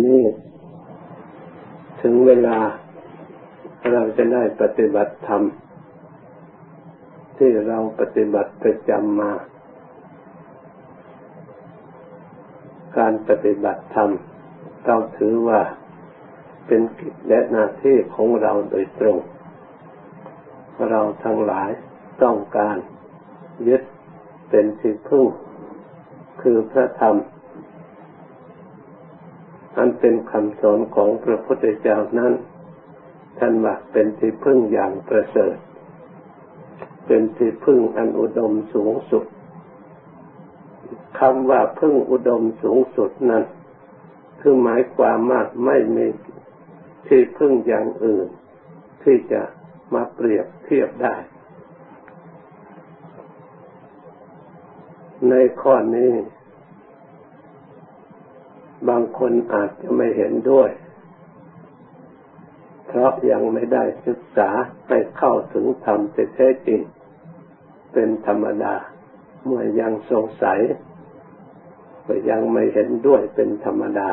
นี่ถึงเวลาเราจะได้ปฏิบัติธรรม ที่เราปฏิบัติประจำมา การปฏิบัติธรรมเราถือว่าเป็นกิจและหน้าที่ของเราโดยตรง เราทั้งหลายต้องการยึดเป็นที่พึ่งคือพระธรรม อันเป็นคำสอนของพระพุทธเจ้านั้น ท่านว่าเป็นที่พึ่งอย่างประเสริฐ เป็นที่พึ่งอันอุดมสูงสุดคำว่าพึ่งอุดมสูงสุดนั้นคือหมายความว่าไม่มีที่พึ่งอย่างอื่น ที่จะมาเปรียบเทียบได้ ในข้อนี้ บางคนอาจจะไม่เห็นด้วย เพราะยังไม่ได้ศึกษาให้เข้าถึงธรรมแท้จริง เป็นธรรมดา เมื่อยังสงสัยก็ยังไม่เห็นด้วยเป็นธรรมดา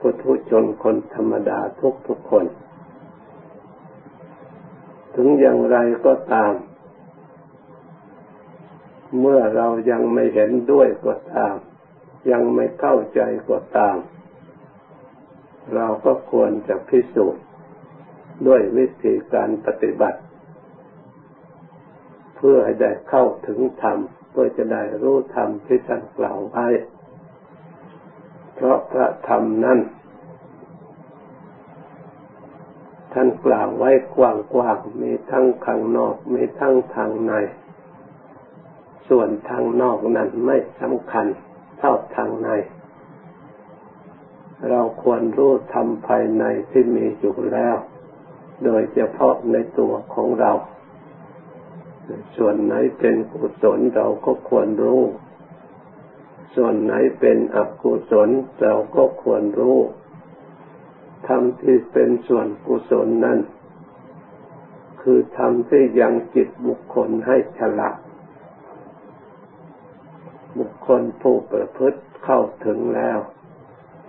พุทุชนคนธรรมดาทุกทุกคน ถึงอย่างไรก็ตาม เมื่อเรายังไม่เห็นด้วยก็ตาม ยังไม่เข้าใจก็ตาม เราก็ควรจะพิสูจน์ด้วยวิธีการปฏิบัติ เพื่อให้ได้เข้าถึงธรรมเพื่อจะได้รู้ธรรมที่ท่านกล่าวไว้เพราะพระธรรมนั้นท่านกล่าวไว้กว้างๆมีทั้งข้างนอกมีทั้งทางใน ส่วนทางนอกนั้นไม่สำคัญ เท่าทางใน เราควรรู้ทำภายในที่มีอยู่แล้ว โดยเฉพาะในตัวของเรา ส่วนไหนเป็นกุศลเราก็ควรรู้ ส่วนไหนเป็นอกุศลเราก็ควรรู้ทำที่เป็นส่วนกุศลนั้น คือทำที่ยังจิตบุคคลให้ฉลาด บุคคลผู้ประพฤติเข้าถึงแล้ว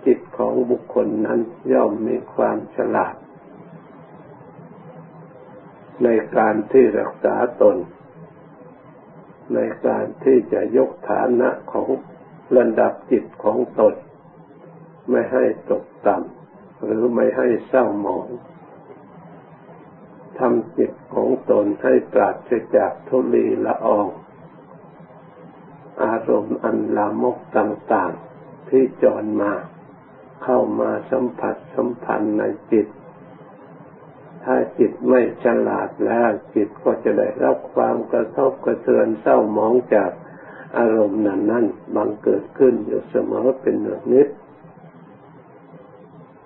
จิตของบุคคลนั้นย่อมมีความฉลาด ในการที่รักษาตน ในการที่จะยกฐานะของระดับจิตของตน ไม่ให้ตกต่ำหรือไม่ให้เศร้าหมองทำจิตของตนให้ปราศจากทุลีละออง อารมณ์อันลามกต่างๆ ที่จรมา เข้ามาสัมผัสสัมพันธ์ในจิต ถ้าจิตไม่ฉลาดแล้ว จิตก็จะได้รับความกระทบกระเทือนเศร้าหมองจากอารมณ์นั้นนั้นบังเกิดขึ้นอยู่เสมอเป็นเนืองนิด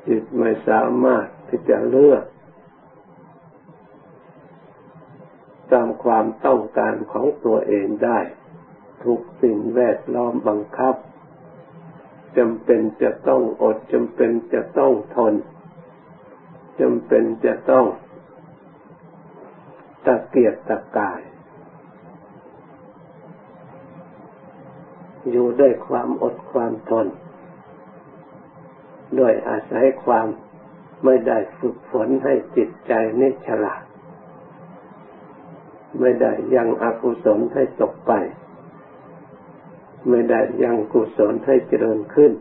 จิตไม่สามารถที่จะเลือกตามความต้องการของตัวเองได้ ถูกสิ่งแวดล้อมบังคับจำเป็นจะต้องอดจำเป็นจะต้องทนจำเป็นจะต้องตะเกียกตะกาย อยู่ด้วยความอดความทนโดยอาศัยความไม่ได้ฝึกฝนให้จิตใจนี่ฉลาด ไม่ได้ยังอกุศลให้ตกไป ไม่ได้ยังกุศลให้เจริญขึ้น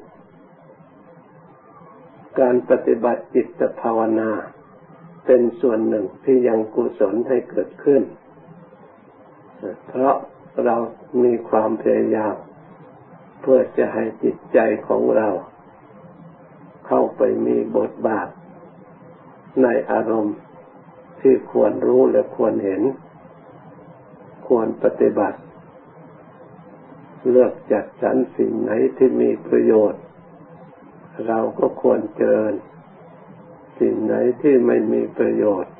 การปฏิบัติจิตภาวนา เป็นส่วนหนึ่งที่ยังกุศลให้เกิดขึ้น เพราะเรามีความพยายามเพื่อจะให้จิตใจของเรา เข้าไปมีบทบาท ในอารมณ์ที่ควรรู้และควรเห็น ควรปฏิบัติ เลือกจัดสรรสิ่งไหนที่มีประโยชน์ เราก็ควรเจริญ สิ่งไหนที่ไม่มีประโยชน์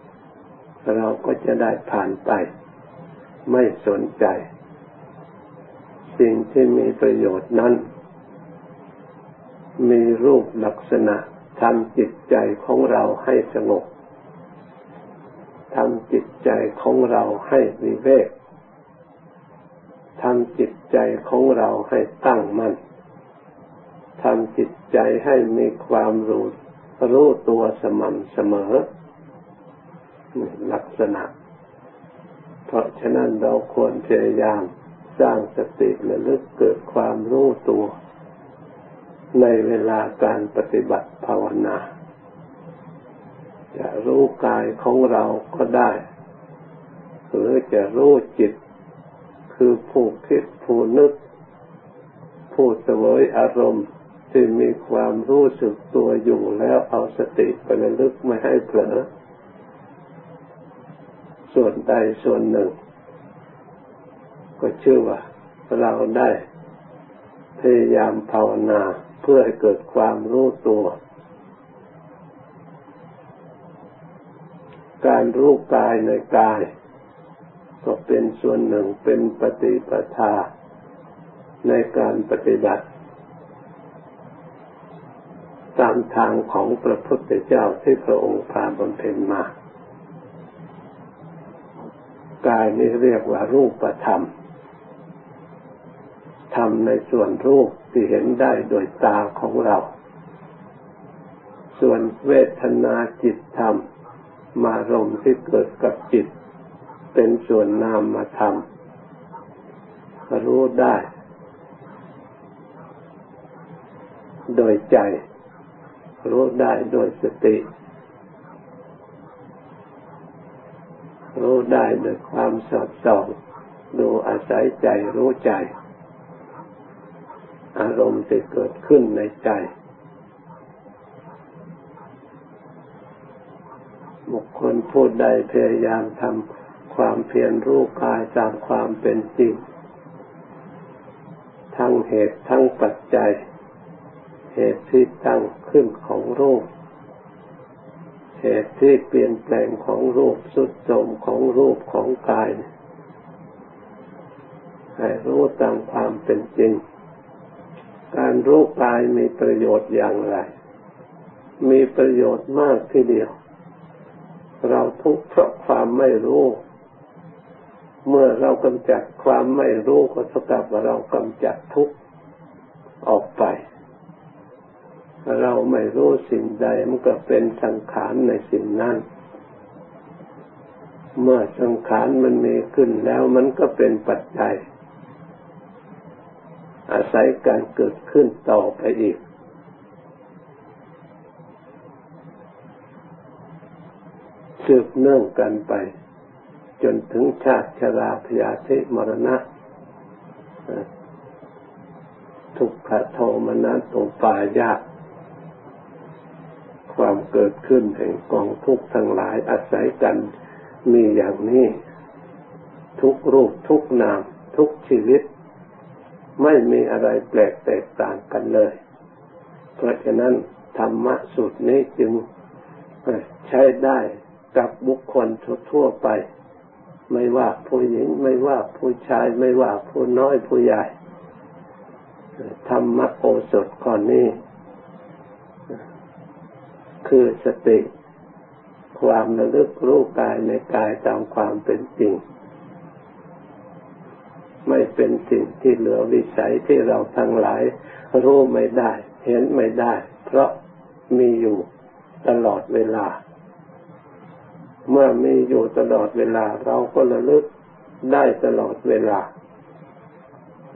เราก็จะได้ผ่านไป ไม่สนใจ สิ่งที่มีประโยชน์นั้น มีรูปลักษณะทำจิตใจของเราให้สงบทำจิตใจของเราให้วิเวก ทำจิตใจของเราให้ตั้งมัน่นทำจิตใจให้มีความรู้รู้ตัวสม่ำเสมอลักษณะ เพราะฉะนั้นเราควรพยายามสร้างสติระลึกเกิดความรู้ตัว ในเวลาการปฏิบัติภาวนา จะรู้กายของเราก็ได้ หรือจะรู้จิต ผู้คิดผู้นึก ผู้เสวยอารมณ์ที่มีความรู้สึกตัวอยู่แล้วเอาสติไประลึกไม่ให้เผลอ ส่วนใดส่วนหนึ่ง ก็ชื่อว่าเราได้พยายามภาวนาเพื่อให้เกิดความรู้ตัว การรู้กายในกาย ก็เป็นส่วนหนึ่งเป็นปฏิปทาในการปฏิบัติ ตามทางของพระพุทธเจ้าที่พระองค์พาบำเพ็ญมา กายนี้เรียกว่ารูปธรรม ธรรมในส่วนรูปที่เห็นได้โดยตาของเรา ส่วนเวทนาจิตธรรม มารมที่เกิดกับจิต เป็นส่วนนามธรรมรู้ได้ โดยใจ รู้ได้โดยสติ รู้ได้โดยความสอดส่องดูอาศัยใจรู้ใจ อารมณ์ที่เกิดขึ้นในใจ บุคคลผู้ใดพยายามทำ ความเพียรรู้กายตามความเป็นจริง ทั้งเหตุทั้งปัจจัย เหตุที่ตั้งขึ้นของรูป เหตุที่เปลี่ยนแปลงของรูปสุดโทมของรูปของกายให้รู้ตามความเป็นจริง การรู้กายมีประโยชน์อย่างไร มีประโยชน์มากทีเดียว เราทุกข์เพราะความไม่รู้ เมื่อเรากำจัดความไม่รู้ก็เท่ากับว่าเรากำจัดทุกข์ออกไป เราไม่รู้สิ่งใดมันก็เป็นสังขารในสิ่งนั้น เมื่อสังขารมันมีขึ้นแล้วมันก็เป็นปัจจัย อาศัยการเกิดขึ้นต่อไปอีก สืบเนื่องกันไป จนถึงชาติชราพยาธิมรณะ ทุกขโทมนัสตุปายาตความเกิดขึ้นแห่งกองทุกข์ทั้งหลายอาศัยกันมีอย่างนี้ ทุกรูปทุกนาม ทุกชีวิต ไม่มีอะไรแปลกแตกต่างกันเลย เพราะฉะนั้นธรรมะสูตรนี้จึงใช้ได้กับบุคคลทั่วไป ไม่ว่าผู้หญิง ไม่ว่าผู้ชาย ไม่ว่าผู้น้อยผู้ใหญ่ธรรมโอสถข้อนี้ คือสติ ความระลึกรู้กายในกายตามความเป็นจริง ไม่เป็นสิ่งที่เหลือวิสัยที่เราทั้งหลาย รู้ไม่ได้ เห็นไม่ได้ เพราะมีอยู่ตลอดเวลา เมื่อมีอยู่ตลอดเวลา เราก็ระลึกได้ตลอดเวลา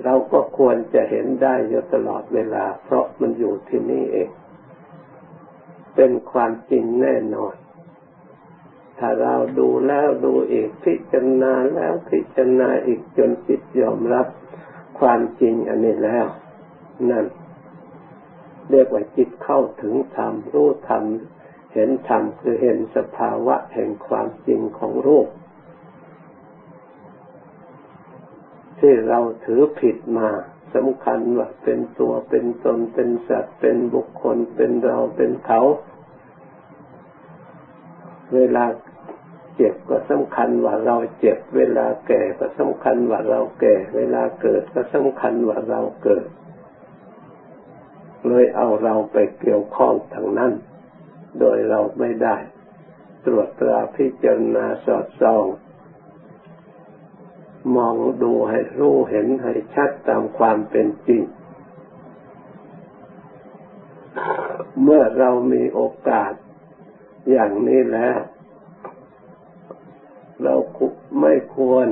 เราก็ควรจะเห็นได้อยู่ตลอดเวลา เพราะมันอยู่ที่นี่เอง เป็นความจริงแน่นอน ถ้าเราดูแล้วดูอีกพิจารณาแล้วพิจารณาอีกจนจิตยอมรับความจริงอันนี้แล้ว นั่น เรียกว่าจิตเข้าถึงธรรมรู้ธรรม เห็นธรรมคือเห็นสภาวะแห่งความจริงของรูป ที่เราถือผิดมาสำคัญว่าเป็นตัวเป็นตนเป็นสัตว์เป็นบุคคลเป็นเราเป็นเขา เวลาเจ็บก็สำคัญว่าเราเจ็บ เวลาแก่ก็สำคัญว่าเราแก่ เวลาเกิดก็สำคัญว่าเราเกิด เลยเอาเราไปเกี่ยวข้องทางนั้น โดยเราไม่ได้ ตรวจตราพิจารณาสอดส่อง มองดูให้รู้เห็นให้ชัดตามความเป็นจริง เมื่อเรามีโอกาสอย่างนี้แล้ว เราไม่ควร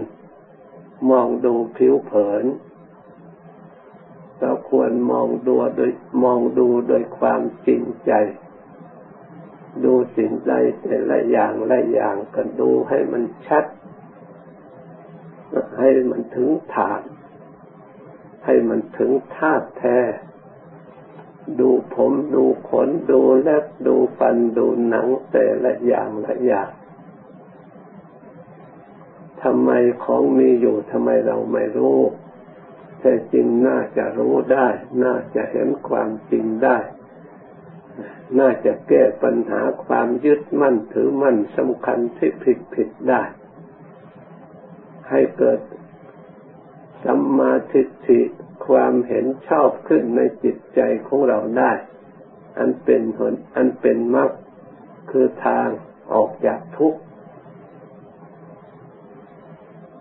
มองดูผิวเผิน เราควรมองดูโดยมองดูโดยความจริงใจ ดูสิ่งใดแต่ละอย่างละอย่างก็ดูให้มันชัด ให้มันถึงฐาน ให้มันถึงธาตุแท้ ดูผมดูขนดูเล็บดูฟันดูหนังแต่ละอย่างละอย่างทำไมของมีอยู่ทำไมเราไม่รู้แต่จริงน่าจะรู้ได้ น่าจะเห็นความจริงได้ น่าจะแก้ปัญหาความยึดมั่นถือมั่นสำคัญที่ผิดผิดได้ ให้เกิดสัมมาทิฏฐิความเห็นชอบขึ้นในจิตใจของเราได้ อันเป็นผลอันเป็นมรรคคือทางออกจากทุกข์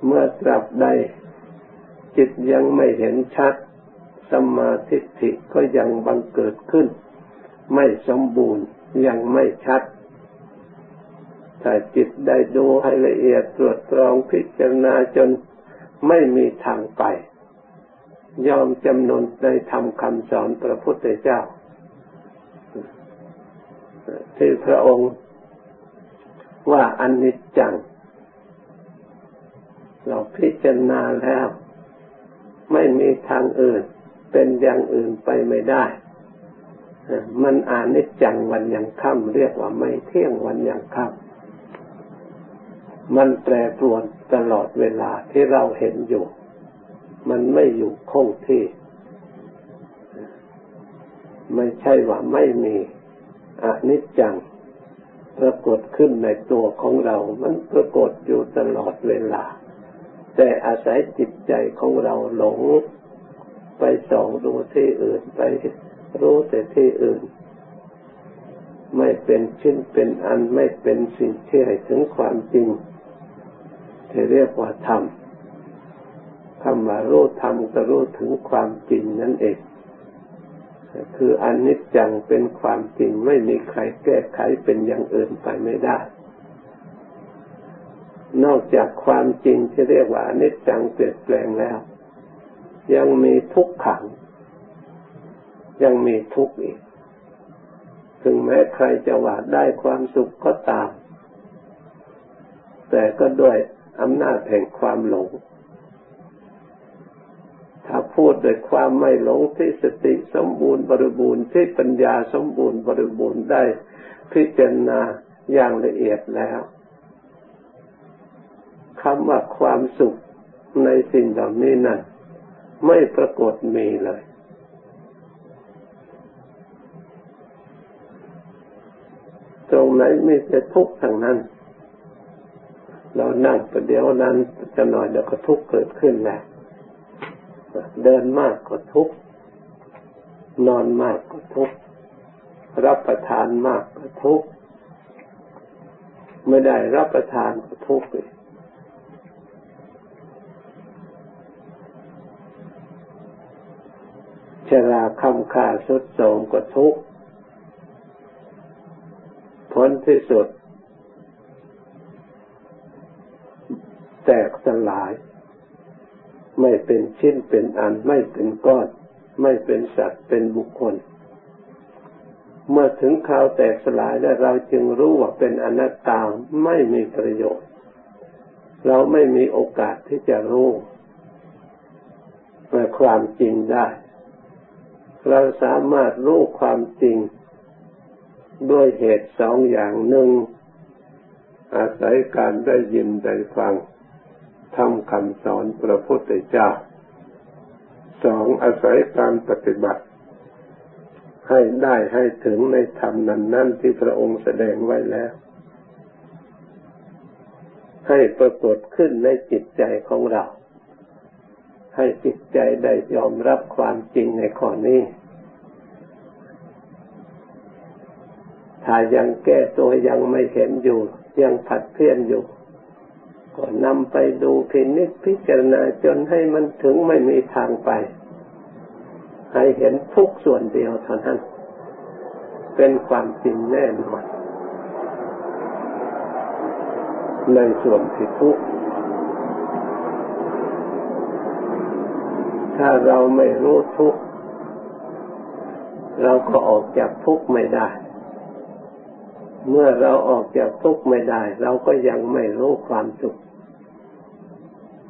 เมื่อตราบใดจิตยังไม่เห็นชัดสัมาธิิก็ยังบังเกิดขึ้น ไม่สมบูรณ์ยังไม่ชัด ถ้าจิตได้ดูให้ละเอียดตรวจตรองพิจารณาจนไม่มีทางไป ยอมจำนนในธรรมคำสอนพระพุทธเจ้า ที่พระองค์ว่าอนิจจัง เราพิจารณาแล้ว ไม่มีทางอื่น เป็นอย่างอื่นไปไม่ได้ มันอานิจจังวันยังค่ำเรียกว่าไม่เที่ยงวันยังค่ำมันแปรปรวนตลอดเวลาที่เราเห็นอยู่ มันไม่อยู่คงที่ ไม่ใช่ว่าไม่มีอนิจจังปรากฏขึ้นในตัวของเรา มันปรากฏอยู่ตลอดเวลา แต่อาศัยจิตใจของเราหลง ไปส่องดูที่อื่นไป รู้แต่ที่อื่น ไม่เป็นชิ้นเป็นอันไม่เป็นสิ่งที่ให้ถึงความจริงที่เรียกว่าธรรมคำว่ารู้ธรรมก็รู้ถึงความจริงนั่นเองคืออนิจจังเป็นความจริงไม่มีใครแก้ไขเป็นอย่างอื่นไปไม่ได้ นอกจากความจริงที่เรียกว่าอนิจจังเปลี่ยนแปลงแล้ว ยังมีทุกขัง ยังมีทุกข์อีก ถึงแม้ใครจะหว่าได้ความสุขก็ตาม แต่ก็ด้วยอำนาจแห่งความหลง ถ้าพูดด้วยความไม่หลงที่สติสมบูรณ์บริบูรณ์ที่ปัญญาสมบูรณ์บริบูรณ์ได้พิจารณาอย่างละเอียดแล้วคำว่าความสุขในสิ่งเหล่านี้นั้นไม่ปรากฏมีเลย ตรง ไหนมีแต่ทุกข์ทางนั้น เรานั่งประเดี๋ยวนั้นจะหน่อยเดี๋ยวก็ทุกข์เกิดขึ้นแล้วเดินมากก็ทุกข์นอนมากก็ทุกข์รับประทานมากก็ทุกข์ไม่ได้รับประทานก็ทุกข์เลยชราคำขาสุดโสมก็ทุกข์ ผลที่สุด แตกสลาย ไม่เป็นชิ้นเป็นอันไม่เป็นก้อน ไม่เป็นสัตว์เป็นบุคคล เมื่อถึงคราวแตกสลายแล้วเราจึงรู้ว่าเป็นอนัตตาไม่มีประโยชน์ เราไม่มีโอกาสที่จะรู้ความจริงได้ เราสามารถรู้ความจริง ด้วยเหตุสองอย่างหนึ่ง อาศัยการได้ยินได้ฟังทำคำสอนพระพุทธเจ้าสองอาศัยการปฏิบัติ ให้ได้ให้ถึงในธรรมนั้นนั่นที่พระองค์แสดงไว้แล้ว ให้ปรากฏขึ้นในจิตใจของเรา ให้จิตใจได้ยอมรับความจริงในข้อนี้ ถ้ายังแก้ตัวยังไม่เห็นอยู่ ยังผัดเพี้ยนอยู่ ก็นำไปดูพินิจพิจารณาจนให้มันถึงไม่มีทางไป ให้เห็นทุกส่วนเดียวเท่านั้น เป็นความจริงแน่นอนในส่วนที่ทุกข์ถ้าเราไม่รู้ทุกข์เราก็ออกจากทุกข์ไม่ได้ เมื่อเราออกจากทุกข์ไม่ได้ เราก็ยังไม่รู้ความสุข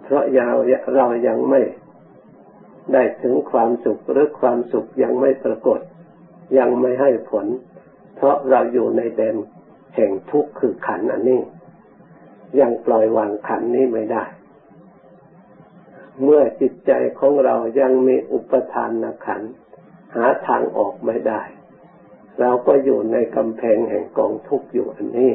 เพราะยาวเรายังไม่ได้ถึงความสุขหรือความสุขยังไม่ปรากฏ ยังไม่ให้ผล เพราะเราอยู่ในแดนแห่งทุกข์คือขันอันนี้ ยังปล่อยวางขันนี้ไม่ได้ เมื่อจิตใจของเรายังมีอุปทานขันหาทางออกไม่ได้ เราก็อยู่ในกำแพงแห่งกองทุกข์อยู่อันนี้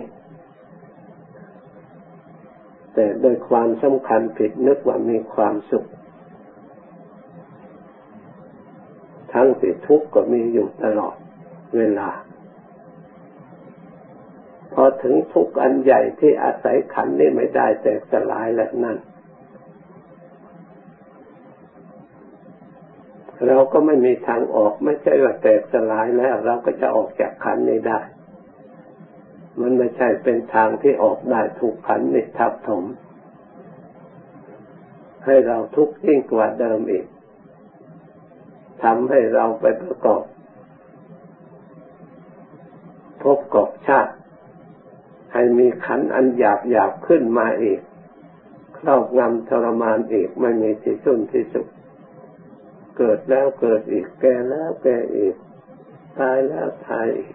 แต่โดยความสำคัญผิดนึกว่ามีความสุข ทั้งที่ทุกข์ก็มีอยู่ตลอดเวลา พอถึงทุกข์อันใหญ่ที่อาศัยขันนี้ไม่ได้แตกสลายแล้วนั่น เราก็ไม่มีทางออก ไม่ใช่ว่าแตกสลายแล้ว เราก็จะออกจากขันนี้ได้ มันไม่ใช่เป็นทางที่ออกได้ถูกขันนี้ทับถม ให้เราทุกข์ยิ่งกว่าเดิมอีกทำให้เราไปประกอบ พบกอบชาติ ให้มีขันอันหยาบหยาบขึ้นมาอีกครอบงำทรมานอีกไม่มีที่สุดที่สุด เกิดแล้วเกิดอีก แก่แล้วแก่อีก ตายแล้วตายอีก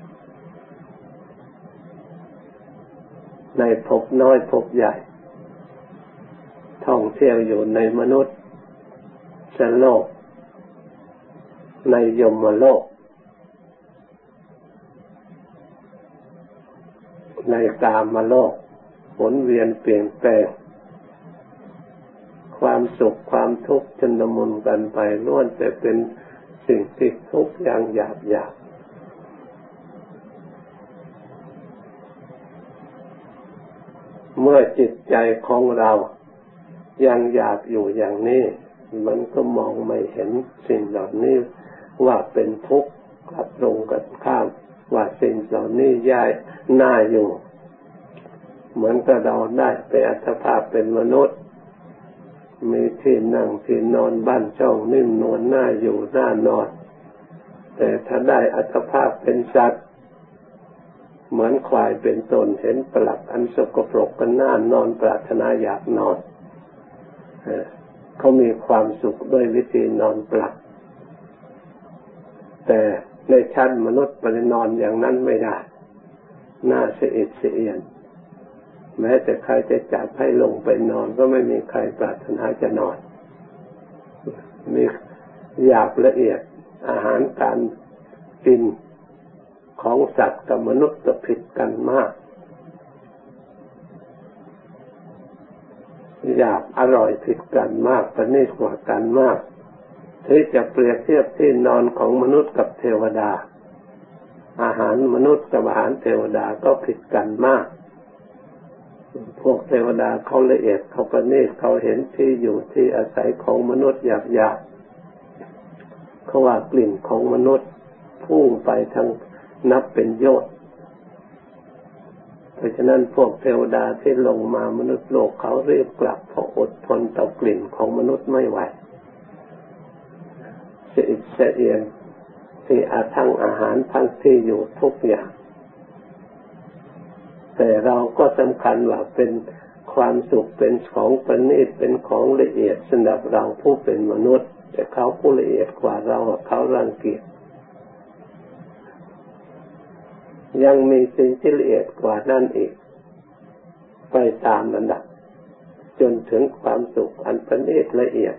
ในภพน้อยภพใหญ่ ท่องเที่ยวอยู่ในมนุษย์สโลก ในยมโลก ในกามโลกหมุนเวียนเปลี่ยนแปลง ความสุขความทุกข์ชนมุนกันไปล้วนแต่เป็นสิ่งที่ทุกข์อย่างหยาบหยาบเมื่อจิตใจของเรายังหยาบอยู่อย่างนี้ มันก็มองไม่เห็นสิ่งเหล่านี้ว่าเป็นทุกข์กับตรงกันข้าม ว่าสิ่งเหล่านี้ย้ายหน้าอยู่ เหมือนกับเราได้ไปอัตภาพเป็นมนุษย์ มีที่นั่งที่นอนบ้านช่องนิ่มนวลหน้าอยู่หน้านอน แต่ถ้าได้อัตภาพเป็นสัตว์ เหมือนควายเป็นตนเห็นปลักอันสกปรกกันหน้านอนปรารถนาอยากนอนเขามีความสุขด้วยวิธีนอนปลัก แต่ในชั้นมนุษย์ไปนอนอย่างนั้นไม่ได้หน้าเสียดเสียน แม้แต่ใครจะจับให้ลงไปนอนก็ไม่มีใครปรารถนาจะนอน มีหยาบละเอียดอาหารการกินของสัตว์กับมนุษย์จะผิดกันมาก หยาบอร่อยผิดกันมากประณีตกว่ากันมากที่จะเปรียบเทียบที่นอนของมนุษย์กับเทวดา อาหารมนุษย์กับอาหารเทวดาก็ผิดกันมาก พวกเทวดาเขาละเอียดเขาประณีตเขาเห็นที่อยู่ที่อาศัยของมนุษย์หยาบหยาบเขาว่ากลิ่นของมนุษย์พุ่งไปทางนับเป็นโยชน์เพราะฉะนั้นพวกเทวดาที่ลงมามนุษย์โลกเขาเรียบกลับเพราะอดทนต่อกลิ่นของมนุษย์ไม่ไหวเสียเสียนที่อาทั้งอาหารทั้งที่อยู่ทุกอย่าง แต่เราก็สำคัญว่าเป็นความสุขเป็นของประณีตเป็นของละเอียดสำหรับเราผู้เป็นมนุษย์ แต่เขาผู้ละเอียดกว่าเราเขารังเกียจยังมีสิ่งที่ละเอียดกว่านั่นอีก ไปตามระดับ จนถึงความสุขอันประณีตละเอียด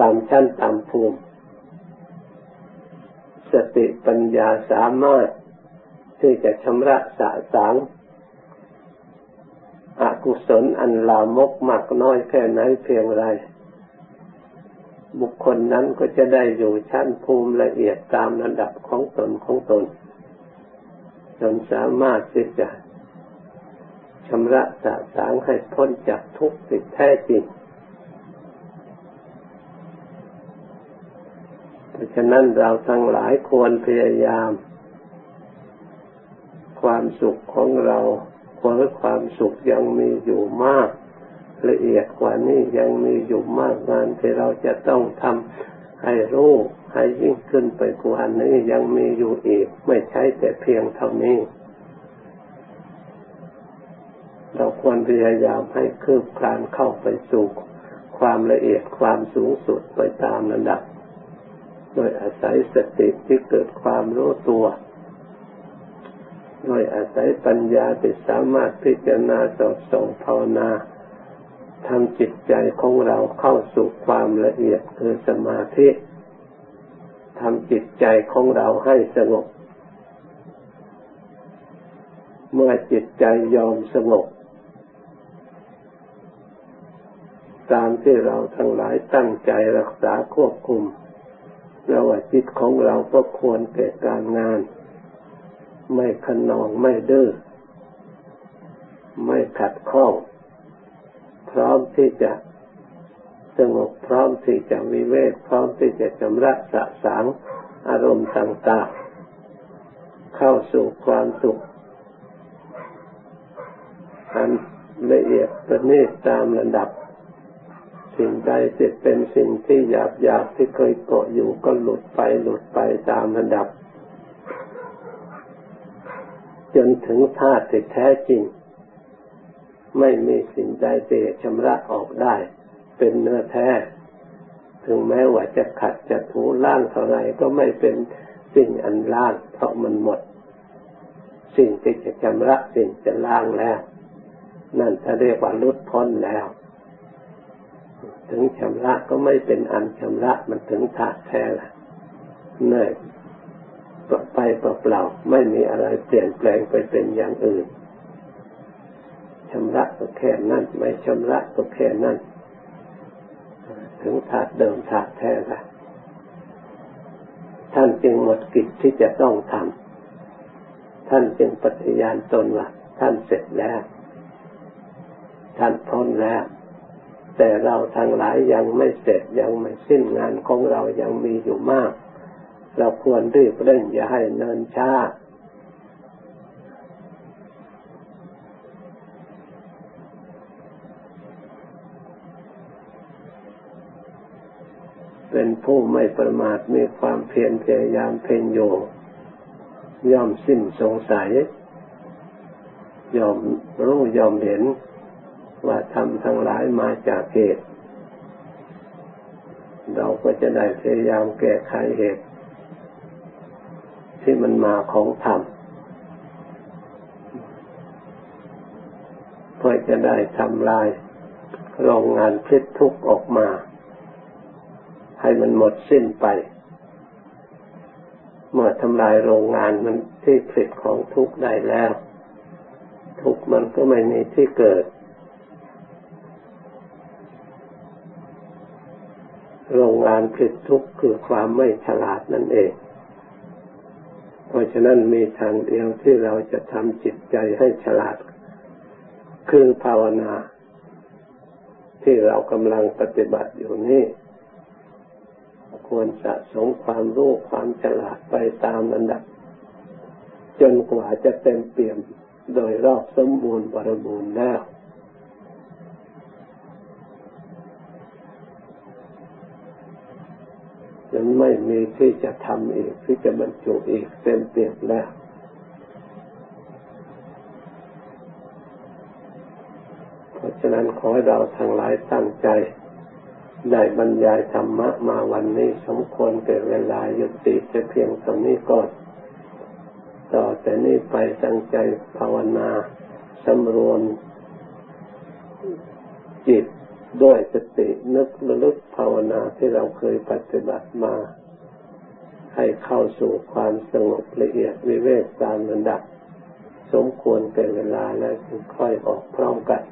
ตามชั้นตามภูมิ สติปัญญาสามารถที่จะชำระสะสางอกุศลอันลามกมากน้อยแค่ไหนเพียงไร บุคคลนั้นก็จะได้อยู่ชั้นภูมิละเอียดตามระดับของตนของตน จนสามารถที่จะชำระสะสางให้พ้นจากทุกข์ติดแท้จริง ราะฉะนั้นเราทั้งหลายควรพยายาม ความสุขของเราควรความสุขยังมีอยู่มาก ละเอียดกว่านี้ยังมีอยู่มากงานที่เราจะต้องทำให้รู้ให้ยิ่งขึ้นไปกว่านี้ยังมีอยู่อีก ไม่ใช่แต่เพียงเท่านี้ เราควรพยายามให้คืบคลานเข้าไปสู่ความละเอียดความสูงสุดไปตามระดับ โดยอาศัยสติที่เกิดความรู้ตัว โดยอาศัยปัญญาที่สามารถพิจารณาสอดส่องภาวนาทำจิตใจของเราเข้าสู่ความละเอียดคือสมาธิทำจิตใจของเราให้สงบ เมื่อจิตใจยอมสงบ ตามที่เราทั้งหลายตั้งใจรักษาควบคุม เราว่าจิตของเราก็ควรแก่การงาน ไม่ขนองไม่ดื้อไม่ขัดข้อง พร้อมที่จะสงบพร้อมที่จะวิเวกพร้อมที่จะชำระสะสางอารมณ์ต่างๆ เข้าสู่ความสุขอันละเอียดประณีตตามระดับ สิ่งใดที่เป็นสิ่งที่หยาบหยาบที่เคยเกาะอยู่ก็หลุดไปหลุดไปตามระดับ จนถึงธาตุที่แท้จริง ไม่มีสิ่งใดที่ชำระออกได้ เป็นเนื้อแท้ ถึงแม้ว่าจะขัดจะถูล่างเท่าไรก็ไม่เป็นสิ่งอันล่างเพราะมันหมด สิ่งที่จะชำระสิ่งจะล่างแล้ว นั่นถ้าเรียกว่าลุดพ้นแล้ว ถึงชำระก็ไม่เป็นอันชำระมันถึงถาแท้ละเนื่อยไปเปล่าๆไม่มีอะไรเปลี่ยนแปลงไปเป็นอย่างอื่นชำระก็แค่นั้นไม่ชำระก็แค่นั้นถึงถาดเดิมถาดแท้ละท่านจึงหมดกิจที่จะต้องทำท่านจึงปฏิญาณตนว่าท่านเสร็จแล้ว ท่านพ้นแล้ว แต่เราทั้งหลายยังไม่เสร็จยังไม่สิ้นงานของเรายังมีอยู่มาก เราควรรีบเร่งอย่าให้เนินช้าเป็นผู้ไม่ประมาทมีความเพียรพยายามเพ่งโยย่อมสิ้นสงสัยยอมรู้ยอมเห็น ว่าทำทั้งหลายมาจากเหตุ เราก็จะได้พยายามแก้ไขเหตุ ที่มันมาของธรรมเพื่อจะได้ทำลายโรงงานพิษทุกข์ออกมา ให้มันหมดสิ้นไป เมื่อทำลายโรงงานมันที่ผลิตของทุกข์ได้แล้ว ทุกข์มันก็ไม่มีที่เกิด โรงงานผลิตทุกข์คือความไม่ฉลาดนั่นเอง เพราะฉะนั้นมีทางเดียวที่เราจะทำจิตใจให้ฉลาด คือภาวนา ที่เรากำลังปฏิบัติอยู่นี้ควรสะสมความรู้ความฉลาดไปตามระดับ จนกว่าจะเต็มเปี่ยมโดยรอบสมบูรณ์บริบูรณ์แล้ว ยังไม่มีที่จะทำอีกที่จะบรรจุอีกเต็มเปี่ยมแล้วเพราะฉะนั้นขอให้เราทั้งหลายตั้งใจได้บรรยายธรรมะมาวันนี้สมควรเป็นเวลายุติจะเพียงตรงนี้ก่อนต่อแต่นี้ไปตั้งใจภาวนาสำรวมจิต ด้วยสตินึกระลึกภาวนาที่เราเคยปฏิบัติมา ให้เข้าสู่ความสงบละเอียดวิเวกตามระดับ สมควรเป็นเวลาแล้วค่อยออกพร้อมกัน